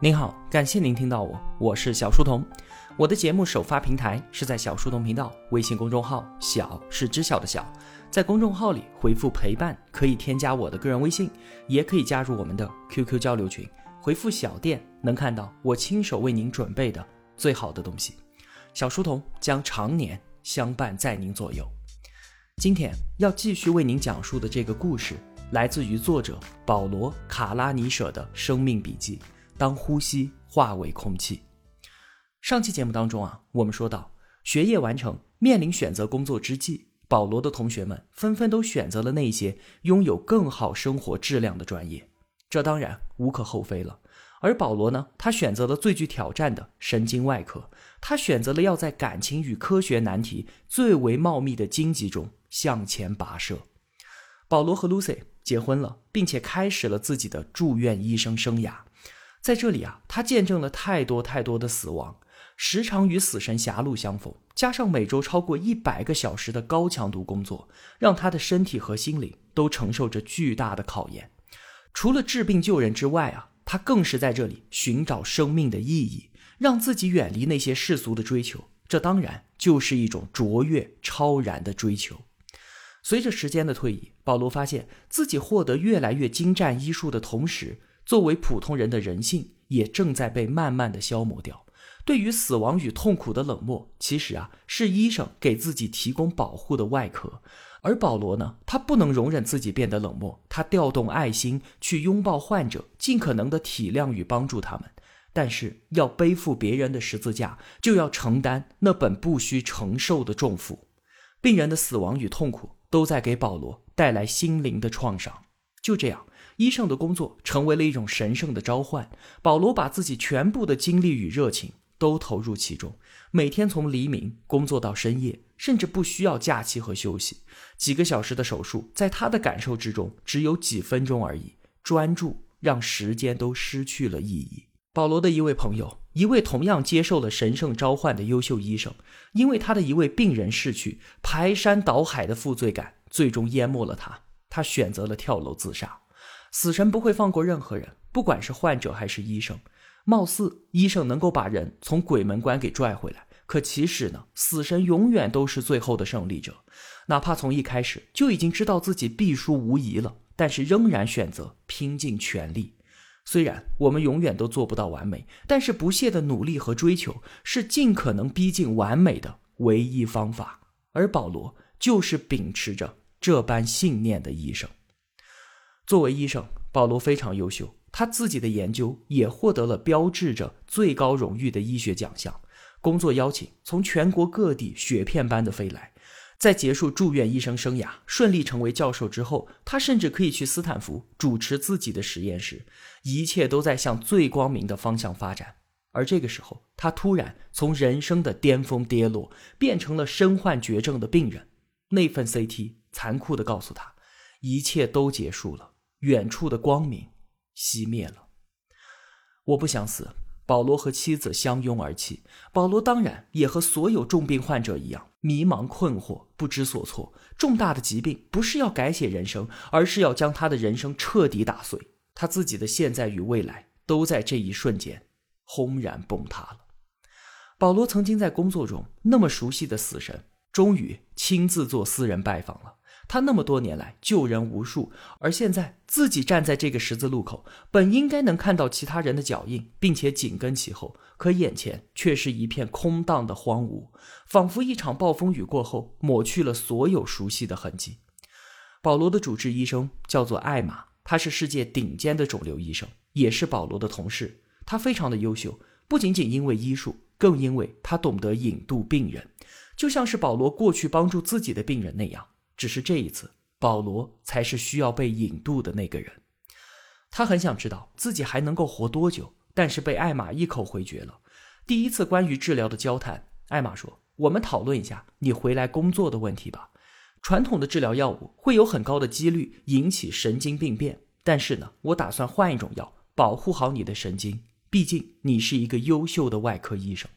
您好，感谢您听到我，我是小书童。我的节目首发平台是在小书童频道微信公众号，小是知晓的小，在公众号里回复陪伴可以添加我的个人微信，也可以加入我们的 QQ 交流群，回复小店能看到我亲手为您准备的最好的东西。小书童将常年相伴在您左右。今天要继续为您讲述的这个故事，来自于作者保罗·卡拉尼舍的生命笔记。当呼吸化为空气。上期节目当中啊，我们说到学业完成，面临选择工作之际，保罗的同学们纷纷都选择了那些拥有更好生活质量的专业，这当然无可厚非了。而保罗呢，他选择了最具挑战的神经外科，他选择了要在感情与科学难题最为茂密的荆棘中向前跋涉。保罗和 Lucy 结婚了，并且开始了自己的住院医生生涯。在这里啊，他见证了太多太多的死亡，时常与死神狭路相逢，加上每周超过一百个小时的高强度工作，让他的身体和心灵都承受着巨大的考验。除了治病救人之外啊，他更是在这里寻找生命的意义，让自己远离那些世俗的追求。这当然就是一种卓越超然的追求。随着时间的推移，保罗发现自己获得越来越精湛医术的同时。作为普通人的人性也正在被慢慢的消磨掉。对于死亡与痛苦的冷漠，其实啊是医生给自己提供保护的外壳。而保罗呢，他不能容忍自己变得冷漠，他调动爱心去拥抱患者，尽可能的体谅与帮助他们。但是要背负别人的十字架，就要承担那本不需承受的重负。病人的死亡与痛苦都在给保罗带来心灵的创伤。就这样。医生的工作成为了一种神圣的召唤。保罗把自己全部的精力与热情都投入其中，每天从黎明工作到深夜，甚至不需要假期和休息。几个小时的手术，在他的感受之中只有几分钟而已。专注让时间都失去了意义。保罗的一位朋友，一位同样接受了神圣召唤的优秀医生，因为他的一位病人逝去，排山倒海的负罪感最终淹没了他。他选择了跳楼自杀。死神不会放过任何人，不管是患者还是医生。貌似医生能够把人从鬼门关给拽回来，可其实呢，死神永远都是最后的胜利者。哪怕从一开始就已经知道自己必输无疑了，但是仍然选择拼尽全力。虽然我们永远都做不到完美，但是不懈的努力和追求是尽可能逼近完美的唯一方法。而保罗就是秉持着这般信念的医生。作为医生，保罗非常优秀，他自己的研究也获得了标志着最高荣誉的医学奖项。工作邀请从全国各地雪片般的飞来。在结束住院医生生涯，顺利成为教授之后，他甚至可以去斯坦福主持自己的实验室，一切都在向最光明的方向发展。而这个时候，他突然从人生的巅峰跌落，变成了身患绝症的病人。那份 CT 残酷地告诉他，一切都结束了。远处的光明熄灭了。我不想死。保罗和妻子相拥而泣。保罗当然也和所有重病患者一样，迷茫困惑，不知所措。重大的疾病不是要改写人生，而是要将他的人生彻底打碎。他自己的现在与未来都在这一瞬间轰然崩塌了。保罗曾经在工作中那么熟悉的死神，终于亲自做私人拜访了。他那么多年来救人无数，而现在自己站在这个十字路口，本应该能看到其他人的脚印，并且紧跟其后，可眼前却是一片空荡的荒芜，仿佛一场暴风雨过后抹去了所有熟悉的痕迹。保罗的主治医生叫做艾玛，他是世界顶尖的肿瘤医生，也是保罗的同事。他非常的优秀，不仅仅因为医术，更因为他懂得引渡病人，就像是保罗过去帮助自己的病人那样。只是这一次，保罗才是需要被引渡的那个人。他很想知道自己还能够活多久，但是被艾玛一口回绝了。第一次关于治疗的交谈，艾玛说：“我们讨论一下你回来工作的问题吧。传统的治疗药物会有很高的几率引起神经病变，但是呢，我打算换一种药，保护好你的神经。毕竟你是一个优秀的外科医生。”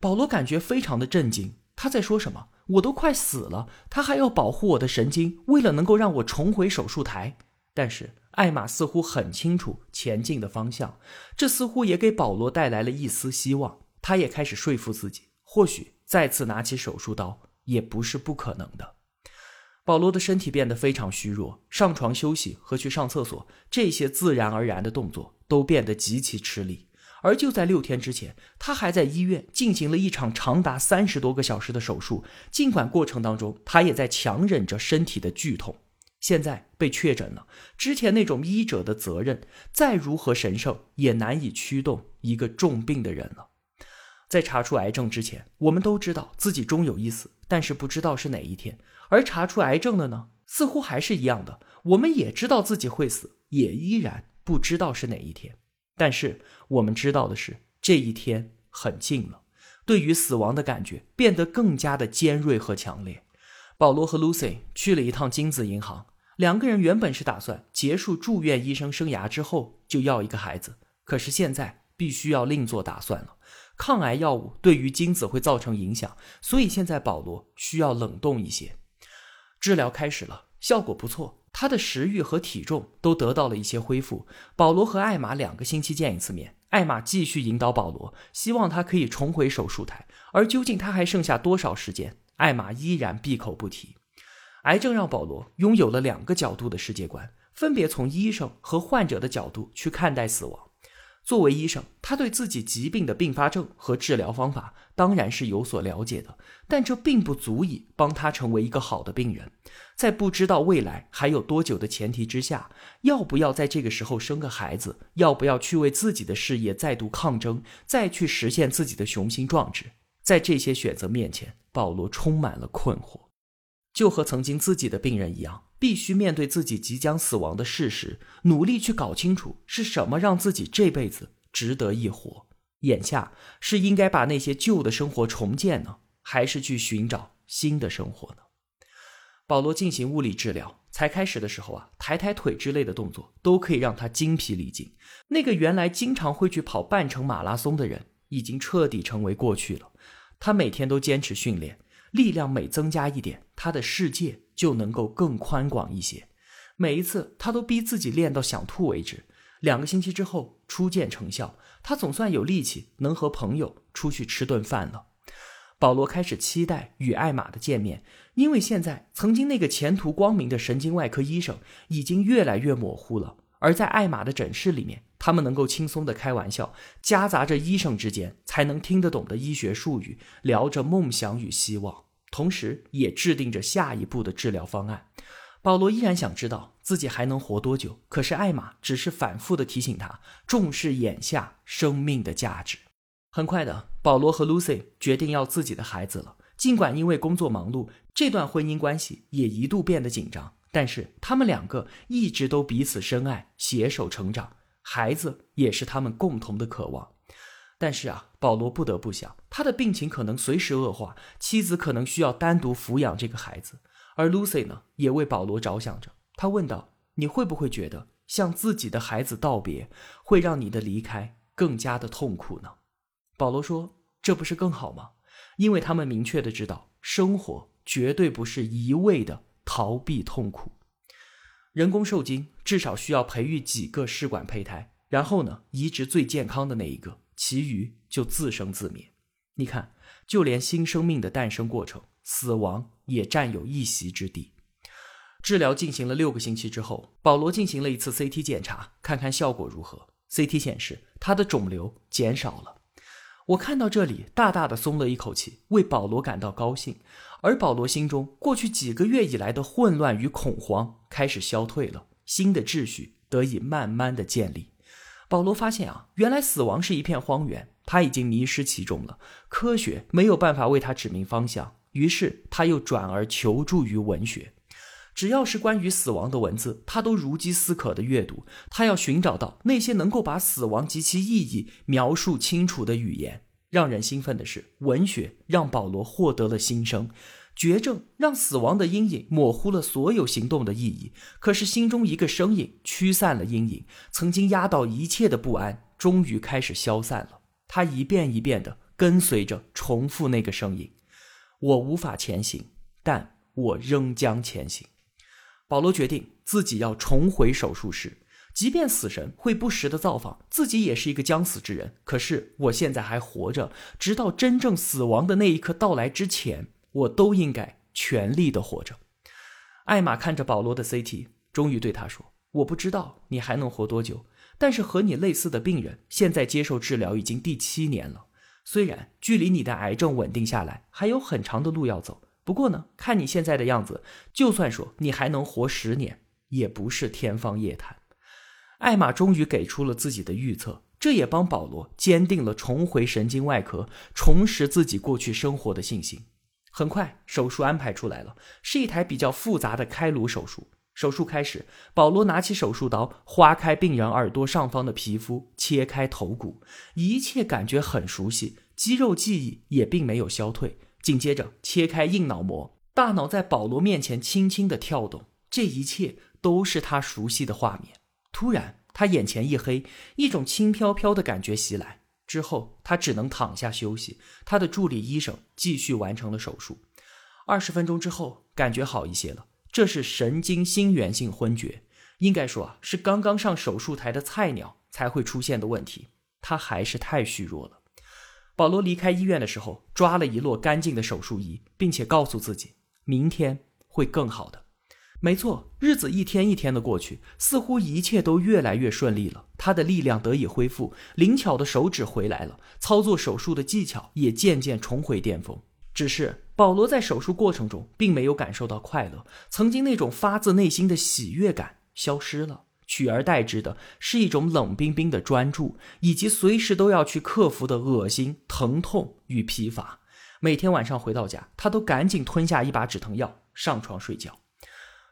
保罗感觉非常的震惊。他在说什么？我都快死了，他还要保护我的神经，为了能够让我重回手术台。但是艾玛似乎很清楚前进的方向，这似乎也给保罗带来了一丝希望。他也开始说服自己，或许再次拿起手术刀也不是不可能的。保罗的身体变得非常虚弱，上床休息和去上厕所这些自然而然的动作都变得极其吃力。而就在六天之前，他还在医院进行了一场长达三十多个小时的手术，尽管过程当中他也在强忍着身体的剧痛。现在被确诊了，之前那种医者的责任再如何神圣，也难以驱动一个重病的人了。在查出癌症之前，我们都知道自己终有一死，但是不知道是哪一天。而查出癌症的呢，似乎还是一样的。我们也知道自己会死，也依然不知道是哪一天。但是我们知道的是，这一天很近了。对于死亡的感觉变得更加的尖锐和强烈。保罗和 Lucy 去了一趟精子银行，两个人原本是打算结束住院医生生涯之后就要一个孩子，可是现在必须要另做打算了。抗癌药物对于精子会造成影响，所以现在保罗需要冷冻一些。治疗开始了，效果不错，他的食欲和体重都得到了一些恢复。保罗和艾玛两个星期见一次面，艾玛继续引导保罗，希望他可以重回手术台。而究竟他还剩下多少时间，艾玛依然闭口不提。癌症让保罗拥有了两个角度的世界观，分别从医生和患者的角度去看待死亡。作为医生，他对自己疾病的并发症和治疗方法当然是有所了解的，但这并不足以帮他成为一个好的病人。在不知道未来还有多久的前提之下，要不要在这个时候生个孩子，要不要去为自己的事业再度抗争，再去实现自己的雄心壮志，在这些选择面前，保罗充满了困惑，就和曾经自己的病人一样。必须面对自己即将死亡的事实，努力去搞清楚是什么让自己这辈子值得一活。眼下是应该把那些旧的生活重建呢，还是去寻找新的生活呢？保罗进行物理治疗，才开始的时候啊，抬抬腿之类的动作都可以让他精疲力尽。那个原来经常会去跑半程马拉松的人，已经彻底成为过去了。他每天都坚持训练。力量每增加一点，他的世界就能够更宽广一些。每一次，他都逼自己练到想吐为止。两个星期之后，初见成效，他总算有力气能和朋友出去吃顿饭了。保罗开始期待与艾玛的见面，因为现在曾经那个前途光明的神经外科医生已经越来越模糊了。而在艾玛的诊室里面，他们能够轻松的开玩笑，夹杂着医生之间才能听得懂的医学术语，聊着梦想与希望。同时，也制定着下一步的治疗方案。保罗依然想知道自己还能活多久，可是艾玛只是反复的提醒他重视眼下生命的价值。很快的，保罗和 Lucy 决定要自己的孩子了。尽管因为工作忙碌，这段婚姻关系也一度变得紧张，但是他们两个一直都彼此深爱，携手成长。孩子也是他们共同的渴望。但是啊，保罗不得不想，他的病情可能随时恶化，妻子可能需要单独抚养这个孩子，而 Lucy 呢，也为保罗着想着。他问道：“你会不会觉得向自己的孩子道别，会让你的离开更加的痛苦呢？”保罗说：“这不是更好吗？因为他们明确的知道，生活绝对不是一味的逃避痛苦。人工受精至少需要培育几个试管胚胎，然后呢，移植最健康的那一个。”其余就自生自灭。你看，就连新生命的诞生过程，死亡也占有一席之地。治疗进行了六个星期之后，保罗进行了一次 CT 检查，看看效果如何。CT 显示他的肿瘤减少了。我看到这里，大大的松了一口气，为保罗感到高兴。而保罗心中过去几个月以来的混乱与恐慌开始消退了，新的秩序得以慢慢的建立。保罗发现啊，原来死亡是一片荒原，他已经迷失其中了。科学没有办法为他指明方向，于是他又转而求助于文学。只要是关于死亡的文字，他都如饥似渴的阅读。他要寻找到那些能够把死亡及其意义描述清楚的语言。让人兴奋的是，文学让保罗获得了新生。绝症让死亡的阴影模糊了所有行动的意义，可是心中一个声音驱散了阴影，曾经压倒一切的不安终于开始消散了。他一遍一遍地跟随着重复那个声音：“我无法前行，但我仍将前行。”保罗决定自己要重回手术室。即便死神会不时的造访，自己也是一个将死之人。可是我现在还活着，直到真正死亡的那一刻到来之前，我都应该全力的活着。艾玛看着保罗的 CT，终于对他说：“我不知道你还能活多久，但是和你类似的病人现在接受治疗已经第七年了。虽然距离你的癌症稳定下来还有很长的路要走，不过呢，看你现在的样子，就算说你还能活十年，也不是天方夜谭。”艾玛终于给出了自己的预测，这也帮保罗坚定了重回神经外科、重拾自己过去生活的信心。很快，手术安排出来了，是一台比较复杂的开颅手术。手术开始，保罗拿起手术刀，划开病人耳朵上方的皮肤，切开头骨，一切感觉很熟悉，肌肉记忆也并没有消退。紧接着，切开硬脑膜，大脑在保罗面前轻轻的跳动，这一切都是他熟悉的画面。突然，他眼前一黑，一种轻飘飘的感觉袭来。之后，他只能躺下休息。他的助理医生继续完成了手术。二十分钟之后，感觉好一些了。这是神经心源性昏厥，应该说啊，是刚刚上手术台的菜鸟才会出现的问题。他还是太虚弱了。保罗离开医院的时候，抓了一摞干净的手术仪，并且告诉自己，明天会更好的。没错，日子一天一天的过去，似乎一切都越来越顺利了。他的力量得以恢复，灵巧的手指回来了，操作手术的技巧也渐渐重回巅峰。只是保罗在手术过程中并没有感受到快乐，曾经那种发自内心的喜悦感消失了，取而代之的是一种冷冰冰的专注，以及随时都要去克服的恶心、疼痛与疲乏。每天晚上回到家，他都赶紧吞下一把止疼药，上床睡觉。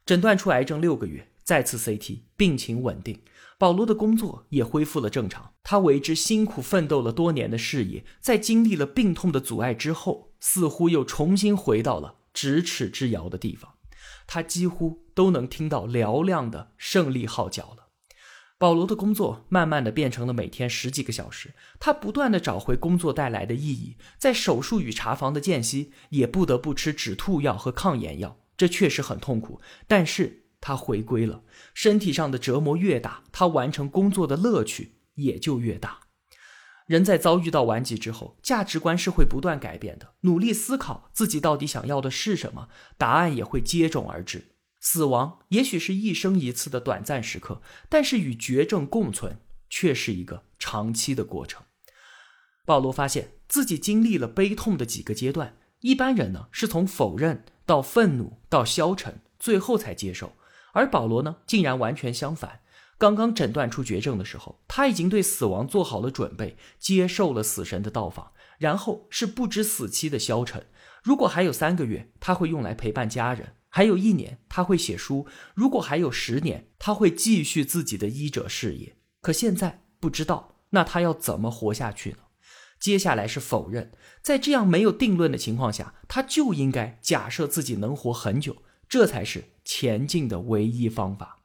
诊断出癌症六个月，再次 CT，病情稳定。保罗的工作也恢复了正常。他为之辛苦奋斗了多年的事业，在经历了病痛的阻碍之后，似乎又重新回到了咫尺之遥的地方。他几乎都能听到嘹亮的胜利号角了。保罗的工作慢慢的变成了每天十几个小时。他不断的找回工作带来的意义。在手术与查房的间隙，也不得不吃止吐药和抗炎药。这确实很痛苦，但是他回归了。身体上的折磨越大，他完成工作的乐趣也就越大。人在遭遇到顽疾之后，价值观是会不断改变的。努力思考自己到底想要的是什么，答案也会接踵而至。死亡也许是一生一次的短暂时刻，但是与绝症共存却是一个长期的过程。保罗发现自己经历了悲痛的几个阶段，一般人呢是从否认。到愤怒，到消沉，最后才接受。而保罗呢，竟然完全相反。刚刚诊断出绝症的时候，他已经对死亡做好了准备，接受了死神的到访。然后是不知死期的消沉。如果还有三个月，他会用来陪伴家人；还有一年，他会写书；如果还有十年，他会继续自己的医者事业。可现在不知道，那他要怎么活下去呢？接下来是否认，在这样没有定论的情况下，他就应该假设自己能活很久，这才是前进的唯一方法。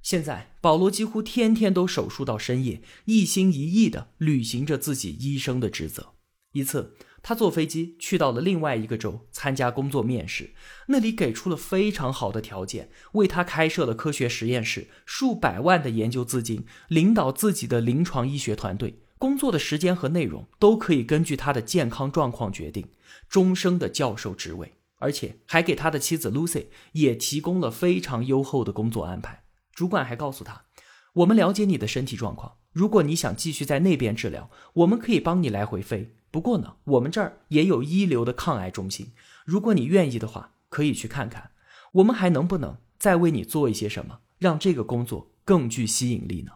现在，保罗几乎天天都手术到深夜，一心一意地履行着自己医生的职责。一次，他坐飞机去到了另外一个州参加工作面试，那里给出了非常好的条件，为他开设了科学实验室，数百万的研究资金，领导自己的临床医学团队。工作的时间和内容都可以根据他的健康状况决定，终生的教授职位，而且还给他的妻子 Lucy 也提供了非常优厚的工作安排。主管还告诉他：“我们了解你的身体状况，如果你想继续在那边治疗，我们可以帮你来回飞。不过呢，我们这儿也有一流的抗癌中心，如果你愿意的话，可以去看看。我们还能不能再为你做一些什么，让这个工作更具吸引力呢？”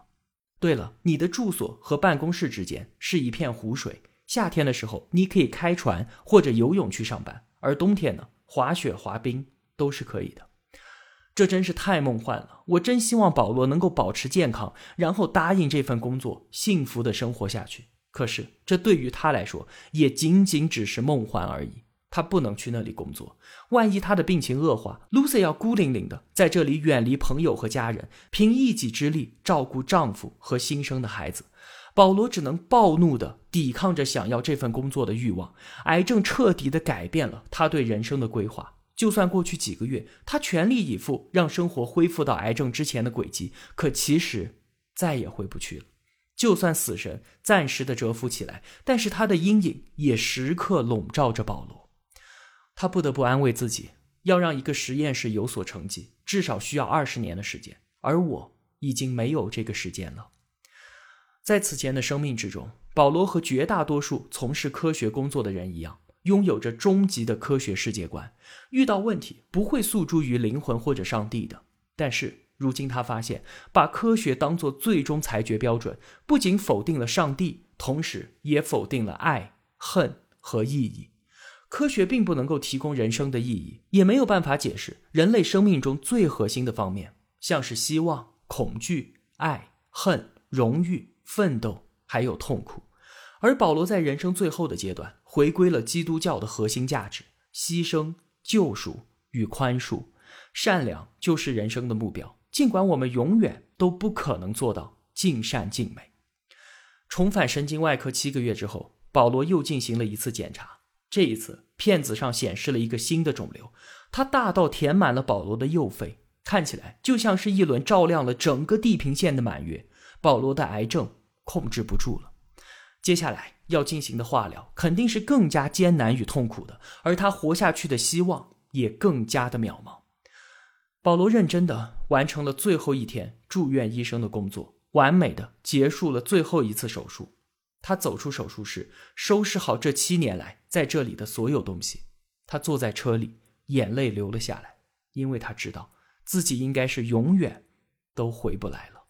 对了，你的住所和办公室之间是一片湖水。夏天的时候，你可以开船或者游泳去上班；而冬天呢，滑雪、滑冰都是可以的。这真是太梦幻了！我真希望保罗能够保持健康，然后答应这份工作，幸福的生活下去。可是，这对于他来说，也仅仅只是梦幻而已。他不能去那里工作，万一他的病情恶化，Lucy 要孤零零的在这里远离朋友和家人，凭一己之力照顾丈夫和新生的孩子。保罗只能暴怒的抵抗着想要这份工作的欲望。癌症彻底的改变了他对人生的规划。就算过去几个月，他全力以赴让生活恢复到癌症之前的轨迹，可其实再也回不去了。就算死神暂时的蛰伏起来，但是他的阴影也时刻笼罩着保罗。他不得不安慰自己，要让一个实验室有所成绩，至少需要二十年的时间，而我已经没有这个时间了。在此前的生命之中，保罗和绝大多数从事科学工作的人一样，拥有着终极的科学世界观，遇到问题不会诉诸于灵魂或者上帝的。但是，如今他发现，把科学当作最终裁决标准，不仅否定了上帝，同时也否定了爱、恨和意义。科学并不能够提供人生的意义，也没有办法解释人类生命中最核心的方面，像是希望、恐惧、爱、恨、荣誉、奋斗，还有痛苦。而保罗在人生最后的阶段，回归了基督教的核心价值：牺牲、救赎与宽恕。善良就是人生的目标。尽管我们永远都不可能做到尽善尽美。重返神经外科七个月之后，保罗又进行了一次检查。这一次，片子上显示了一个新的肿瘤，它大到填满了保罗的右肺，看起来就像是一轮照亮了整个地平线的满月。保罗的癌症控制不住了，接下来要进行的化疗肯定是更加艰难与痛苦的，而他活下去的希望也更加的渺茫。保罗认真的完成了最后一天住院医生的工作，完美的结束了最后一次手术。他走出手术室，收拾好这七年来在这里的所有东西。他坐在车里，眼泪流了下来，因为他知道自己应该是永远都回不来了。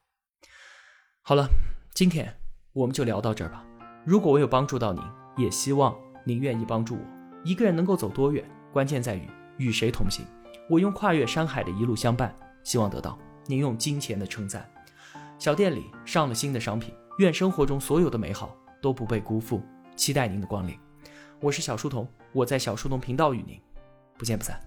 好了，今天我们就聊到这儿吧。如果我有帮助到您，也希望您愿意帮助我。一个人能够走多远，关键在于与谁同行。我用跨越山海的一路相伴，希望得到您用金钱的称赞。小店里上了新的商品，愿生活中所有的美好都不被辜负。期待您的光临。我是小书童，我在小书童频道与您不见不散。